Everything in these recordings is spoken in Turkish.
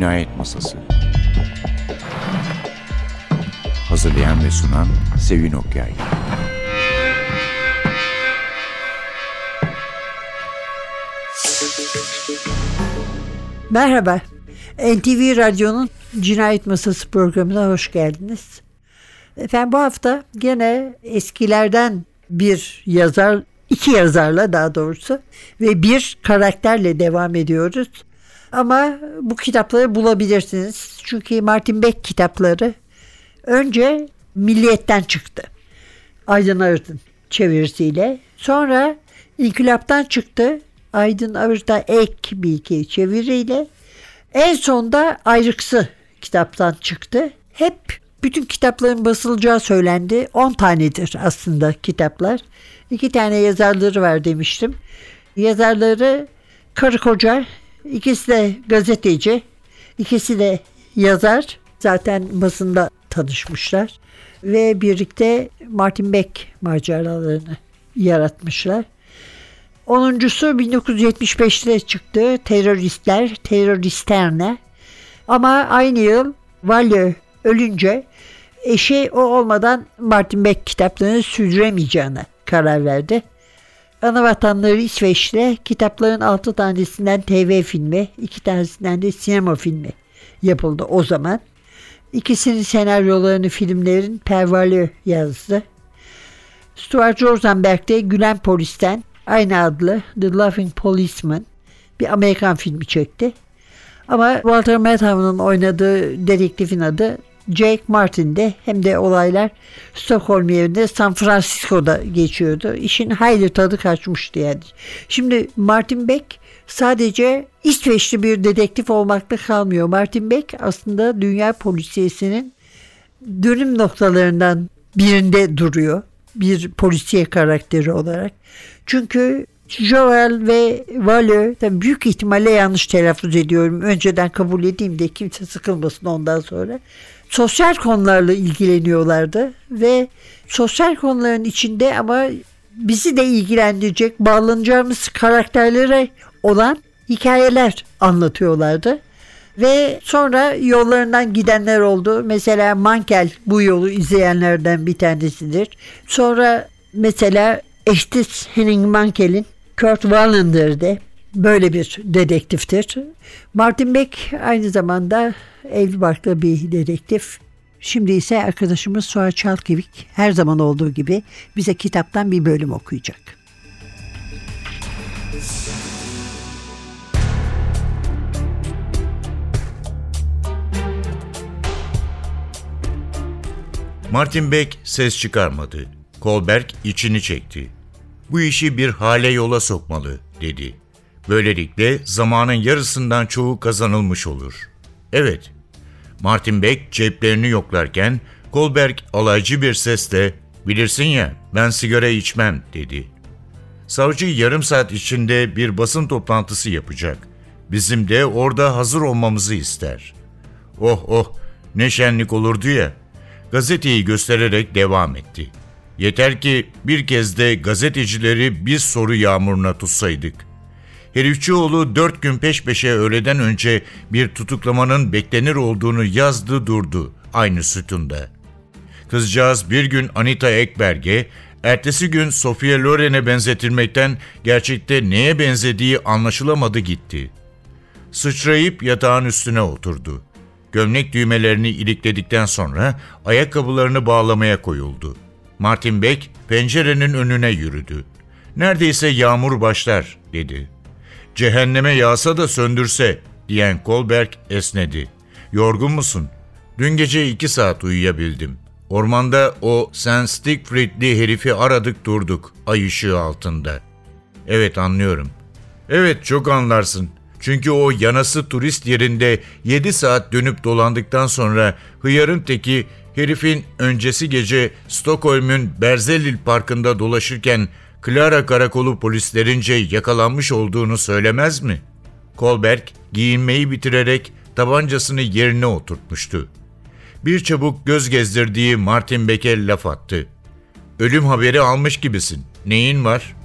Cinayet Masası Hazırlayan ve sunan Sevin Okyay Merhaba. NTV Radyo'nun Cinayet Masası programına hoş geldiniz. Efendim bu hafta gene eskilerden bir yazar, iki yazarla daha doğrusu ve bir karakterle devam ediyoruz. Ama bu kitapları bulabilirsiniz. Çünkü Martin Beck kitapları önce Milliyet'ten çıktı. Aydın Arıt'ın çevirisiyle. Sonra İnkılap'tan çıktı. Aydın Arıt'a ek bir iki çeviriyle. En sonda Ayrıksı kitaptan çıktı. Hep bütün kitapların basılacağı söylendi. 10 tanedir aslında kitaplar. İki tane yazarları var demiştim. Yazarları karı koca, ikisi de gazeteci, ikisi de yazar. Zaten basında tanışmışlar. Ve birlikte Martin Beck maceralarını yaratmışlar. Onuncusu 1975'te çıktı. Teröristler, teröristerne. Ama aynı yıl Valye ölünce eşi o olmadan Martin Beck kitaplarını sürdüremeyeceğine karar verdi. Ana vatanları İsveç'te kitapların altı tanesinden TV filmi, iki tanesinden de sinema filmi yapıldı o zaman. İkisinin senaryolarını filmlerin Pervali yazdı. Stuart Rosenberg de Gülen Polis'ten aynı adlı The Laughing Policeman bir Amerikan filmi çekti. Ama Walter Matthau'nun oynadığı dedektifin adı Jake Martin'de hem de olaylar Stockholm yerinde San Francisco'da geçiyordu. İşin hayli tadı kaçmıştı yani. Şimdi Martin Beck sadece İsveçli bir dedektif olmakta kalmıyor. Martin Beck aslında dünya polisiyesinin dönüm noktalarından birinde duruyor. Bir polisiye karakteri olarak. Çünkü Joel ve tabii büyük ihtimalle yanlış telaffuz ediyorum. Önceden kabul edeyim de kimse sıkılmasın ondan sonra. Sosyal konularla ilgileniyorlardı ve sosyal konuların içinde ama bizi de ilgilendirecek bağlanacağımız karakterlere olan hikayeler anlatıyorlardı. Ve sonra yollarından gidenler oldu. Mesela Mankel bu yolu izleyenlerden bir tanesidir. Sonra mesela Estes Henning Mankel'in Kurt Wallender'de böyle bir dedektiftir. Martin Beck aynı zamanda evli barklı bir dedektif. Şimdi ise arkadaşımız Suat Çalkivik her zaman olduğu gibi bize kitaptan bir bölüm okuyacak. Martin Beck ses çıkarmadı. Kolberg içini çekti. Bu işi bir hale yola sokmalı, dedi. Böylelikle zamanın yarısından çoğu kazanılmış olur. Evet, Martin Beck ceplerini yoklarken Kolberg alaycı bir sesle ''Bilirsin ya ben sigara içmem'' dedi. Savcı yarım saat içinde bir basın toplantısı yapacak. Bizim de orada hazır olmamızı ister. Oh oh ne şenlik olurdu ya. Gazeteyi göstererek devam etti. Yeter ki bir kez de gazetecileri biz soru yağmuruna tutsaydık. Herifçioğlu dört gün peş peşe öğleden önce bir tutuklamanın beklenir olduğunu yazdı durdu aynı sütunda. Kızcağız bir gün Anita Ekberg'e, ertesi gün Sofia Loren'e benzetilmekten gerçekte neye benzediği anlaşılamadı gitti. Sıçrayıp yatağın üstüne oturdu. Gömlek düğmelerini ilikledikten sonra ayakkabılarını bağlamaya koyuldu. Martin Beck pencerenin önüne yürüdü. Neredeyse yağmur başlar dedi. Cehenneme yağsa da söndürse diyen Kolberg esnedi. Yorgun musun? Dün gece iki saat uyuyabildim. Ormanda o Sen Stigfried'li herifi aradık durduk ay ışığı altında. Evet anlıyorum. Evet çok anlarsın. Çünkü o yanası turist yerinde 7 saat dönüp dolandıktan sonra hıyarın teki herifin öncesi gece Stockholm'un Berzellil Parkı'nda dolaşırken Clara karakolu polislerince yakalanmış olduğunu söylemez mi? Kolberg giyinmeyi bitirerek tabancasını yerine oturtmuştu. Bir çabuk göz gezdirdiği Martin Beck'e laf attı. Ölüm haberi almış gibisin. Neyin var?''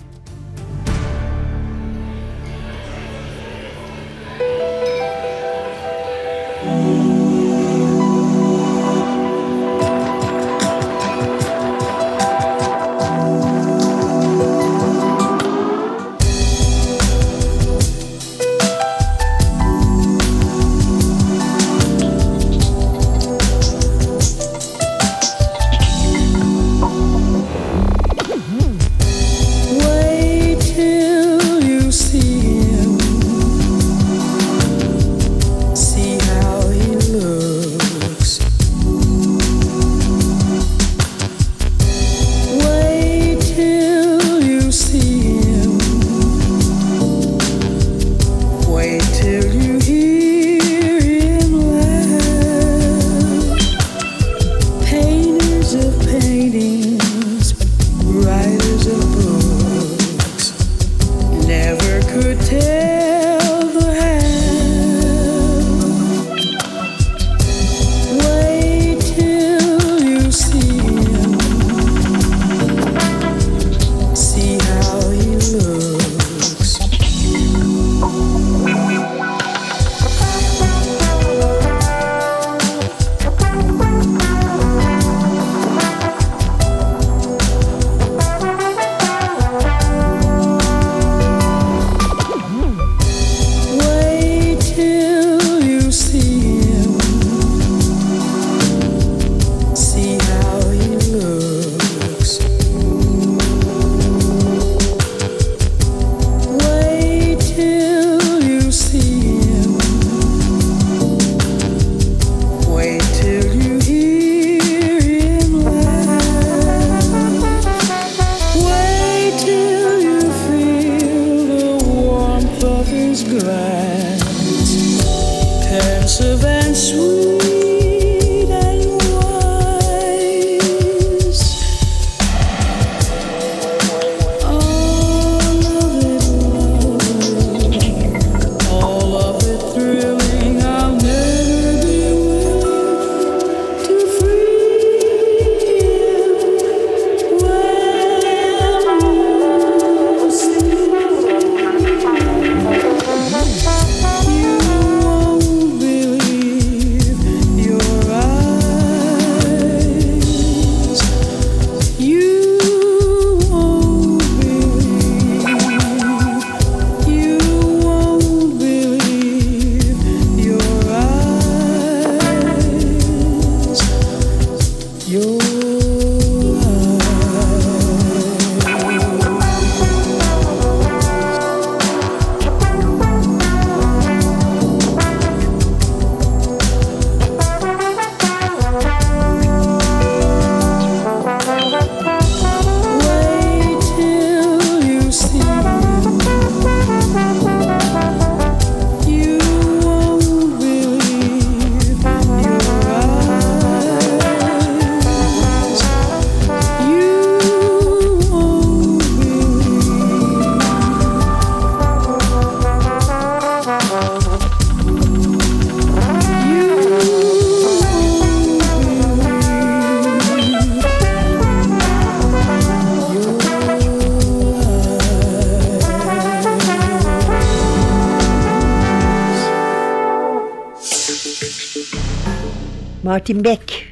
Martin Beck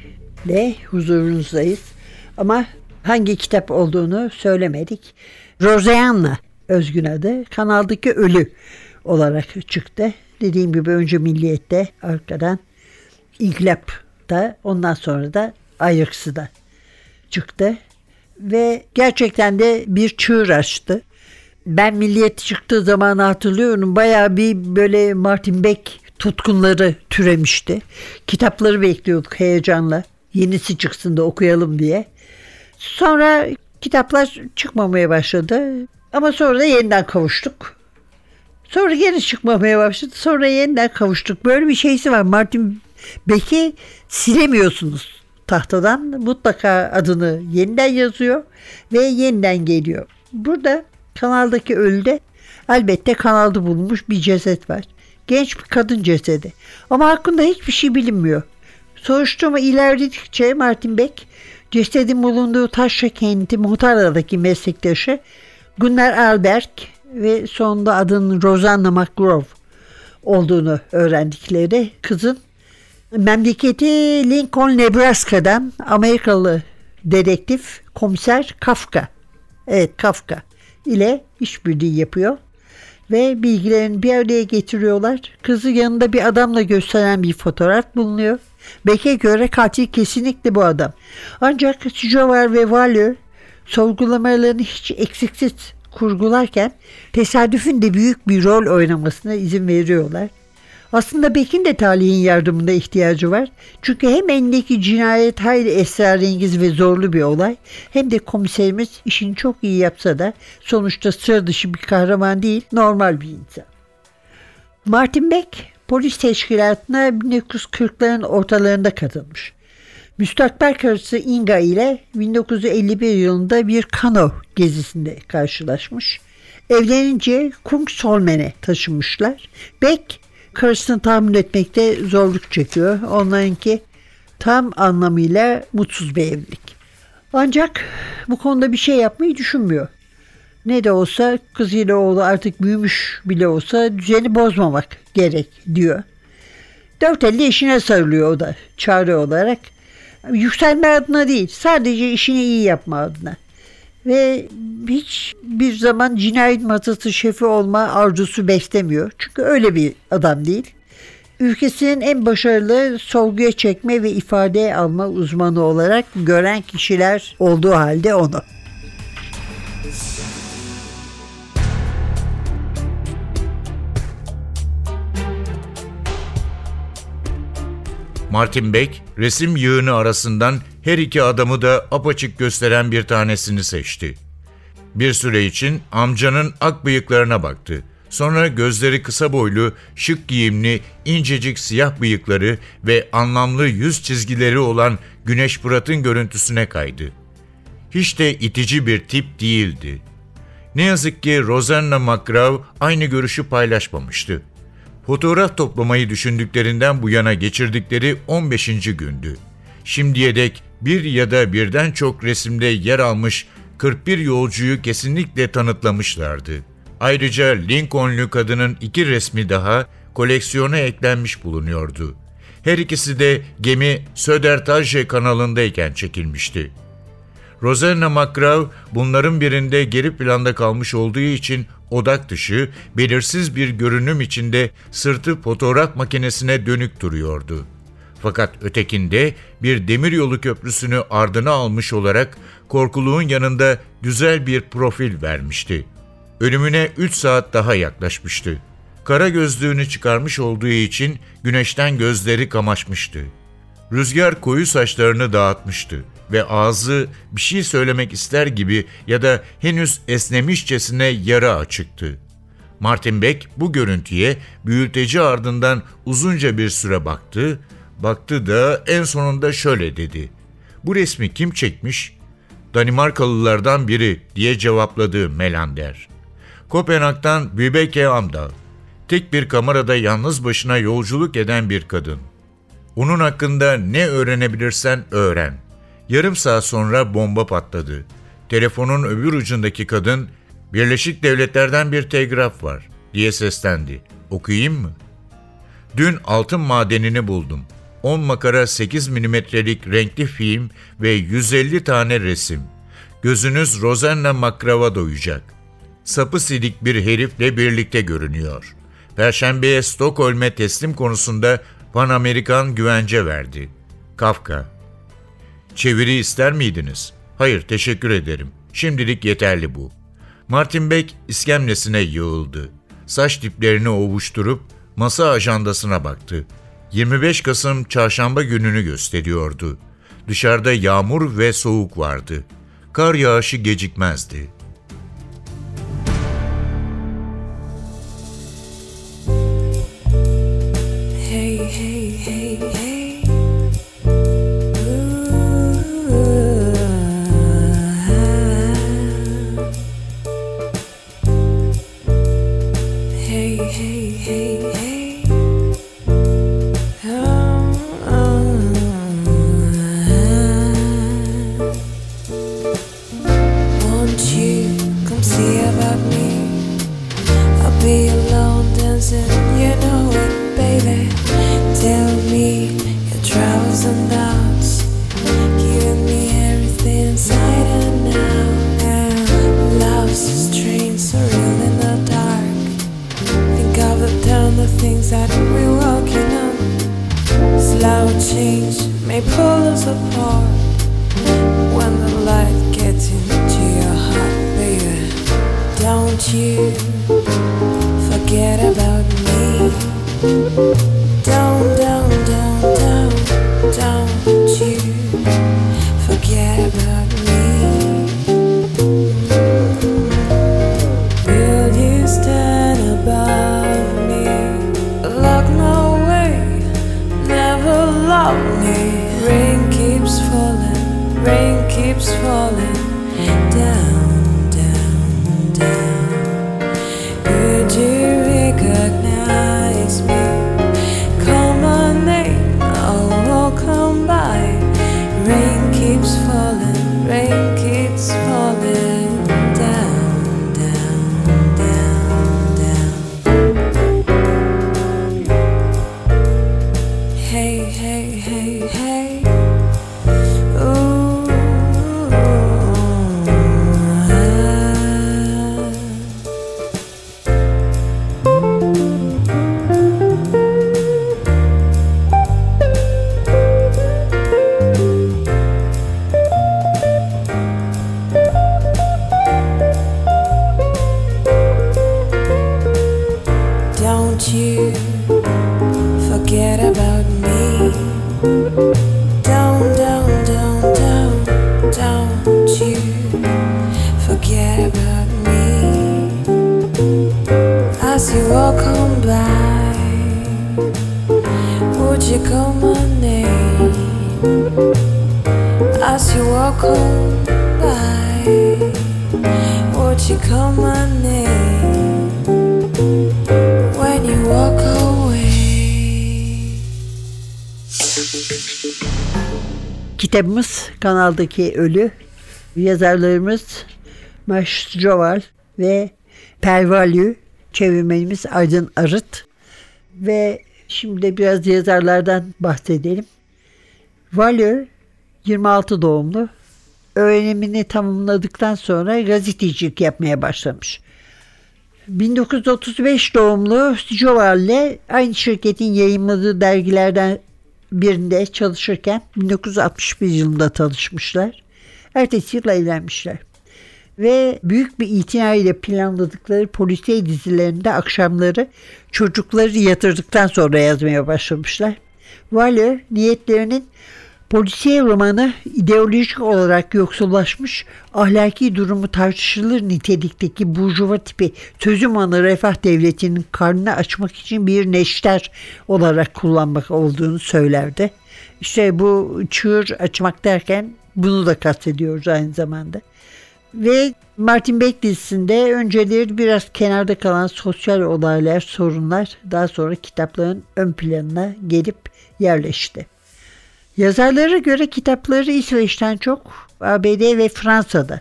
ile huzurunuzdayız. Ama hangi kitap olduğunu söylemedik. Roseanna özgün adı. Kanaldaki Ölü olarak çıktı. Dediğim gibi önce Milliyet'te arkadan İnkılap'ta ondan sonra da Ayrıksı'da çıktı. Ve gerçekten de bir çığır açtı. Ben Milliyet çıktığı zamanı hatırlıyorum. Bayağı bir böyle Martin Beck tutkunları türemişti. Kitapları bekliyorduk heyecanla. Yenisi çıksın da okuyalım diye. Sonra kitaplar çıkmamaya başladı. Ama sonra da yeniden kavuştuk. Sonra geri çıkmamaya başladı. Sonra yeniden kavuştuk. Böyle bir şeysi var. Martin Beck'i silemiyorsunuz tahtadan. Mutlaka adını yeniden yazıyor ve yeniden geliyor. Burada kanaldaki ölüde elbette kanalda bulunmuş bir ceset var. Genç bir kadın cesedi. Ama hakkında hiçbir şey bilinmiyor. Soruşturma ilerledikçe Martin Beck cesedin bulunduğu Taşra kenti Muhtara'daki meslektaşı Gunnar Alberg ve sonunda adının Rosanna McGrove olduğunu öğrendikleri kızın memleketi Lincoln, Nebraska'dan Amerikalı dedektif komiser Kafka. Evet Kafka ile işbirliği yapıyor ve bilgilerini bir araya getiriyorlar. Kızı yanında bir adamla gösteren bir fotoğraf bulunuyor. Beck'e göre katil kesinlikle bu adam. Ancak Jover ve Value sorgulamalarını hiç eksiksiz kurgularken tesadüfün de büyük bir rol oynamasına izin veriyorlar. Aslında Beck'in de talihin yardımına ihtiyacı var. Çünkü hem elindeki cinayet hayli esrarengiz ve zorlu bir olay hem de komiserimiz işini çok iyi yapsa da sonuçta sıra dışı bir kahraman değil, normal bir insan. Martin Beck polis teşkilatına 1940'ların ortalarında katılmış. Müstakbel karısı Inga ile 1951 yılında bir kano gezisinde karşılaşmış. Evlenince Kungsholmen'e taşınmışlar. Beck karısını tahmin etmekte zorluk çekiyor. Onlarınki tam anlamıyla mutsuz bir evlilik. Ancak bu konuda bir şey yapmayı düşünmüyor. Ne de olsa kızıyla oğlu artık büyümüş bile olsa düzeni bozmamak gerek diyor. Dört elle işine sarılıyor o da çare olarak. Yükselme adına değil sadece işini iyi yapma adına. Ve hiç bir zaman cinayet masası şefi olma arzusu beslemiyor. Çünkü öyle bir adam değil. Ülkesinin en başarılı sorguya çekme ve ifade alma uzmanı olarak gören kişiler olduğu halde onu. Martin Beck resim yığını arasından her iki adamı da apaçık gösteren bir tanesini seçti. Bir süre için amcanın ak bıyıklarına baktı. Sonra gözleri kısa boylu, şık giyimli, incecik siyah bıyıkları ve anlamlı yüz çizgileri olan Güneş Fırat'ın görüntüsüne kaydı. Hiç de itici bir tip değildi. Ne yazık ki Rosanna McGraw aynı görüşü paylaşmamıştı. Fotoğraf toplamayı düşündüklerinden bu yana geçirdikleri 15. gündü. Şimdiye dek bir ya da birden çok resimde yer almış 41 yolcuyu kesinlikle tanıtlamışlardı. Ayrıca Lincoln'lü kadının iki resmi daha koleksiyona eklenmiş bulunuyordu. Her ikisi de gemi Södertalje kanalındayken çekilmişti. Rosanna McGraw bunların birinde geri planda kalmış olduğu için odak dışı, belirsiz bir görünüm içinde sırtı fotoğraf makinesine dönük duruyordu. Fakat ötekinde bir demiryolu köprüsünü ardına almış olarak korkuluğun yanında güzel bir profil vermişti. Ölümüne 3 saat daha yaklaşmıştı. Kara gözlüğünü çıkarmış olduğu için güneşten gözleri kamaşmıştı. Rüzgar koyu saçlarını dağıtmıştı ve ağzı bir şey söylemek ister gibi ya da henüz esnemişçesine yara açıktı. Martin Beck bu görüntüye büyüteci ardından uzunca bir süre baktı, baktı da en sonunda şöyle dedi. Bu resmi kim çekmiş? Danimarkalılardan biri diye cevapladı Melander. Kopenhag'dan Vibeke Amdal. Tek bir kamerada yalnız başına yolculuk eden bir kadın. Onun hakkında ne öğrenebilirsen öğren. Yarım saat sonra bomba patladı. Telefonun öbür ucundaki kadın, Birleşik Devletler'den bir telgraf var diye seslendi. Okuyayım mı? Dün altın madenini buldum. 10 makara 8 milimetrelik renkli film ve 150 tane resim. Gözünüz Rosanna Makrava doyacak. Sapı silik bir herifle birlikte görünüyor. Perşembeye Stockholm'e teslim konusunda Pan Amerikan güvence verdi. Kafka Çeviri ister miydiniz? Hayır, teşekkür ederim. Şimdilik yeterli bu. Martin Beck iskemlesine yığıldı. Saç diplerini ovuşturup masa ajandasına baktı. 25 Kasım çarşamba gününü gösteriyordu. Dışarıda yağmur ve soğuk vardı. Kar yağışı gecikmezdi. About me? I'll be alone dancing, you know it, baby. Tell me your troubles and doubts, giving me everything inside and out. And love's a strange, surreal in the dark. Think of the town, the things that we're walking on. Slow change may pull you walk on by? Would you call my name as you walk on by? Would you call my name when you walk away? Kitabımız Kanaldaki Ölü. Yazarlarımız Maş Joval ve Pervalü. Çevirmenimiz Aydın Arıt. Ve şimdi biraz yazarlardan bahsedelim. Valö 26 doğumlu. Öğrenimini tamamladıktan sonra gazetecilik yapmaya başlamış. 1935 doğumlu Joval ile aynı şirketin yayınladığı dergilerden birinde çalışırken 1961 yılında tanışmışlar. Ertesi yıl evlenmişler. Ve büyük bir itinayla planladıkları polisiye dizilerinde akşamları çocukları yatırdıktan sonra yazmaya başlamışlar. Waller niyetlerinin polisiye romanı ideolojik olarak yoksullaşmış, ahlaki durumu tartışılır nitelikteki burjuva tipi sözüm anı refah devletinin karnını açmak için bir neşter olarak kullanmak olduğunu söylerdi. İşte bu çığır açmak derken bunu da kastediyoruz aynı zamanda. Ve Martin Beck dizisinde önceleri biraz kenarda kalan sosyal olaylar, sorunlar daha sonra kitapların ön planına gelip yerleşti. Yazarlara göre kitapları İsveç'ten çok ABD ve Fransa'da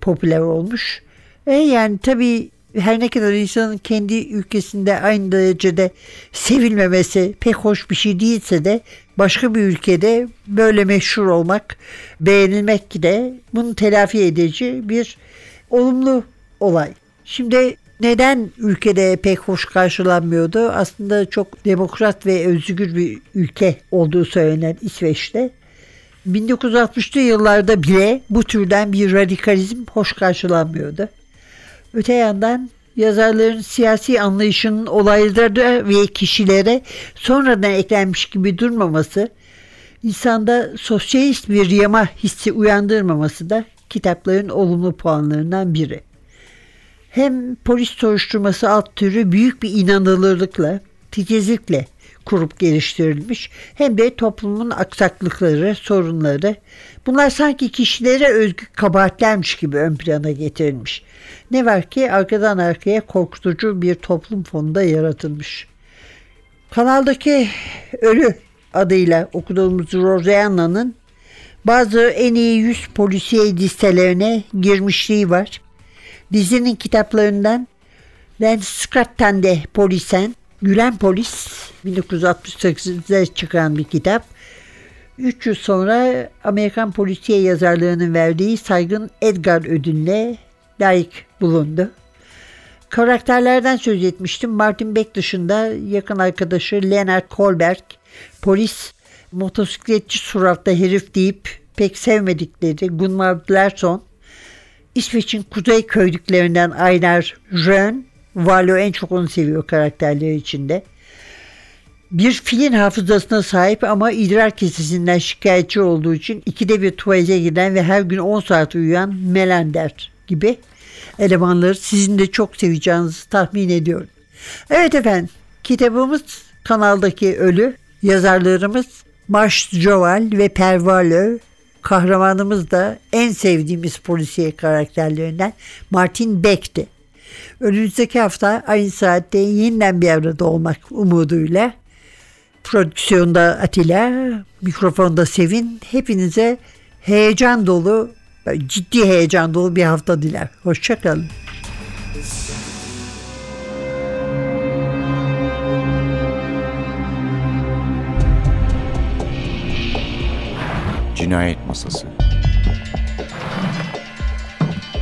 popüler olmuş. E yani tabii her ne kadar insanın kendi ülkesinde aynı derecede sevilmemesi pek hoş bir şey değilse de başka bir ülkede böyle meşhur olmak, beğenilmek de bunu telafi edici bir olumlu olay. Şimdi neden ülkede pek hoş karşılanmıyordu? Aslında çok demokrat ve özgür bir ülke olduğu söylenen İsveç'te 1960'lı yıllarda bile bu türden bir radikalizm hoş karşılanmıyordu. Öte yandan yazarların siyasi anlayışının olaylara ve kişilere sonradan eklenmiş gibi durmaması, insanda sosyalist bir yama hissi uyandırmaması da kitapların olumlu puanlarından biri. Hem polis soruşturması alt türü büyük bir inanılırlıkla, titizlikle kurup geliştirilmiş hem de toplumun aksaklıkları, sorunları bunlar sanki kişilere özgü kabahatlermiş gibi ön plana getirilmiş. Ne var ki arkadan arkaya korkutucu bir toplum fonunda yaratılmış. Kanaldaki Ölü adıyla okuduğumuz Roseanna'nın bazı en iyi yüz polisiye listelerine girmişliği var. Dizinin kitaplarından Landskrat'tan de Polisen, Gülen Polis 1968'de çıkan bir kitap. 3 yıl sonra Amerikan polisiye yazarlığının verdiği saygın Edgar ödülüne layık bulundu. Karakterlerden söz etmiştim. Martin Beck dışında yakın arkadaşı Leonard Kolberg, polis motosikletçi suratlı herif deyip pek sevmedikleri Gunnar Larsson, İsveç'in kuzey köylüklerinden Einar Rönn, Valo en çok onu seviyor karakterleri içinde. Bir filin hafızasına sahip ama idrar kesesinden şikayetçi olduğu için ikide bir tuvalete giden ve her gün 10 saat uyuyan Melander gibi elemanları sizin de çok seveceğinizi tahmin ediyorum. Evet efendim kitabımız kanaldaki ölü yazarlarımız Marsh Joval ve Pervalö kahramanımız da en sevdiğimiz polisiye karakterlerinden Martin Beck'ti. Önümüzdeki hafta aynı saatte yeniden bir arada olmak umuduyla prodüksiyonda Atilla, mikrofonda Sevin hepinize heyecan dolu, ciddi heyecan dolu bir hafta diler. Hoşçakalın. Cinayet Masası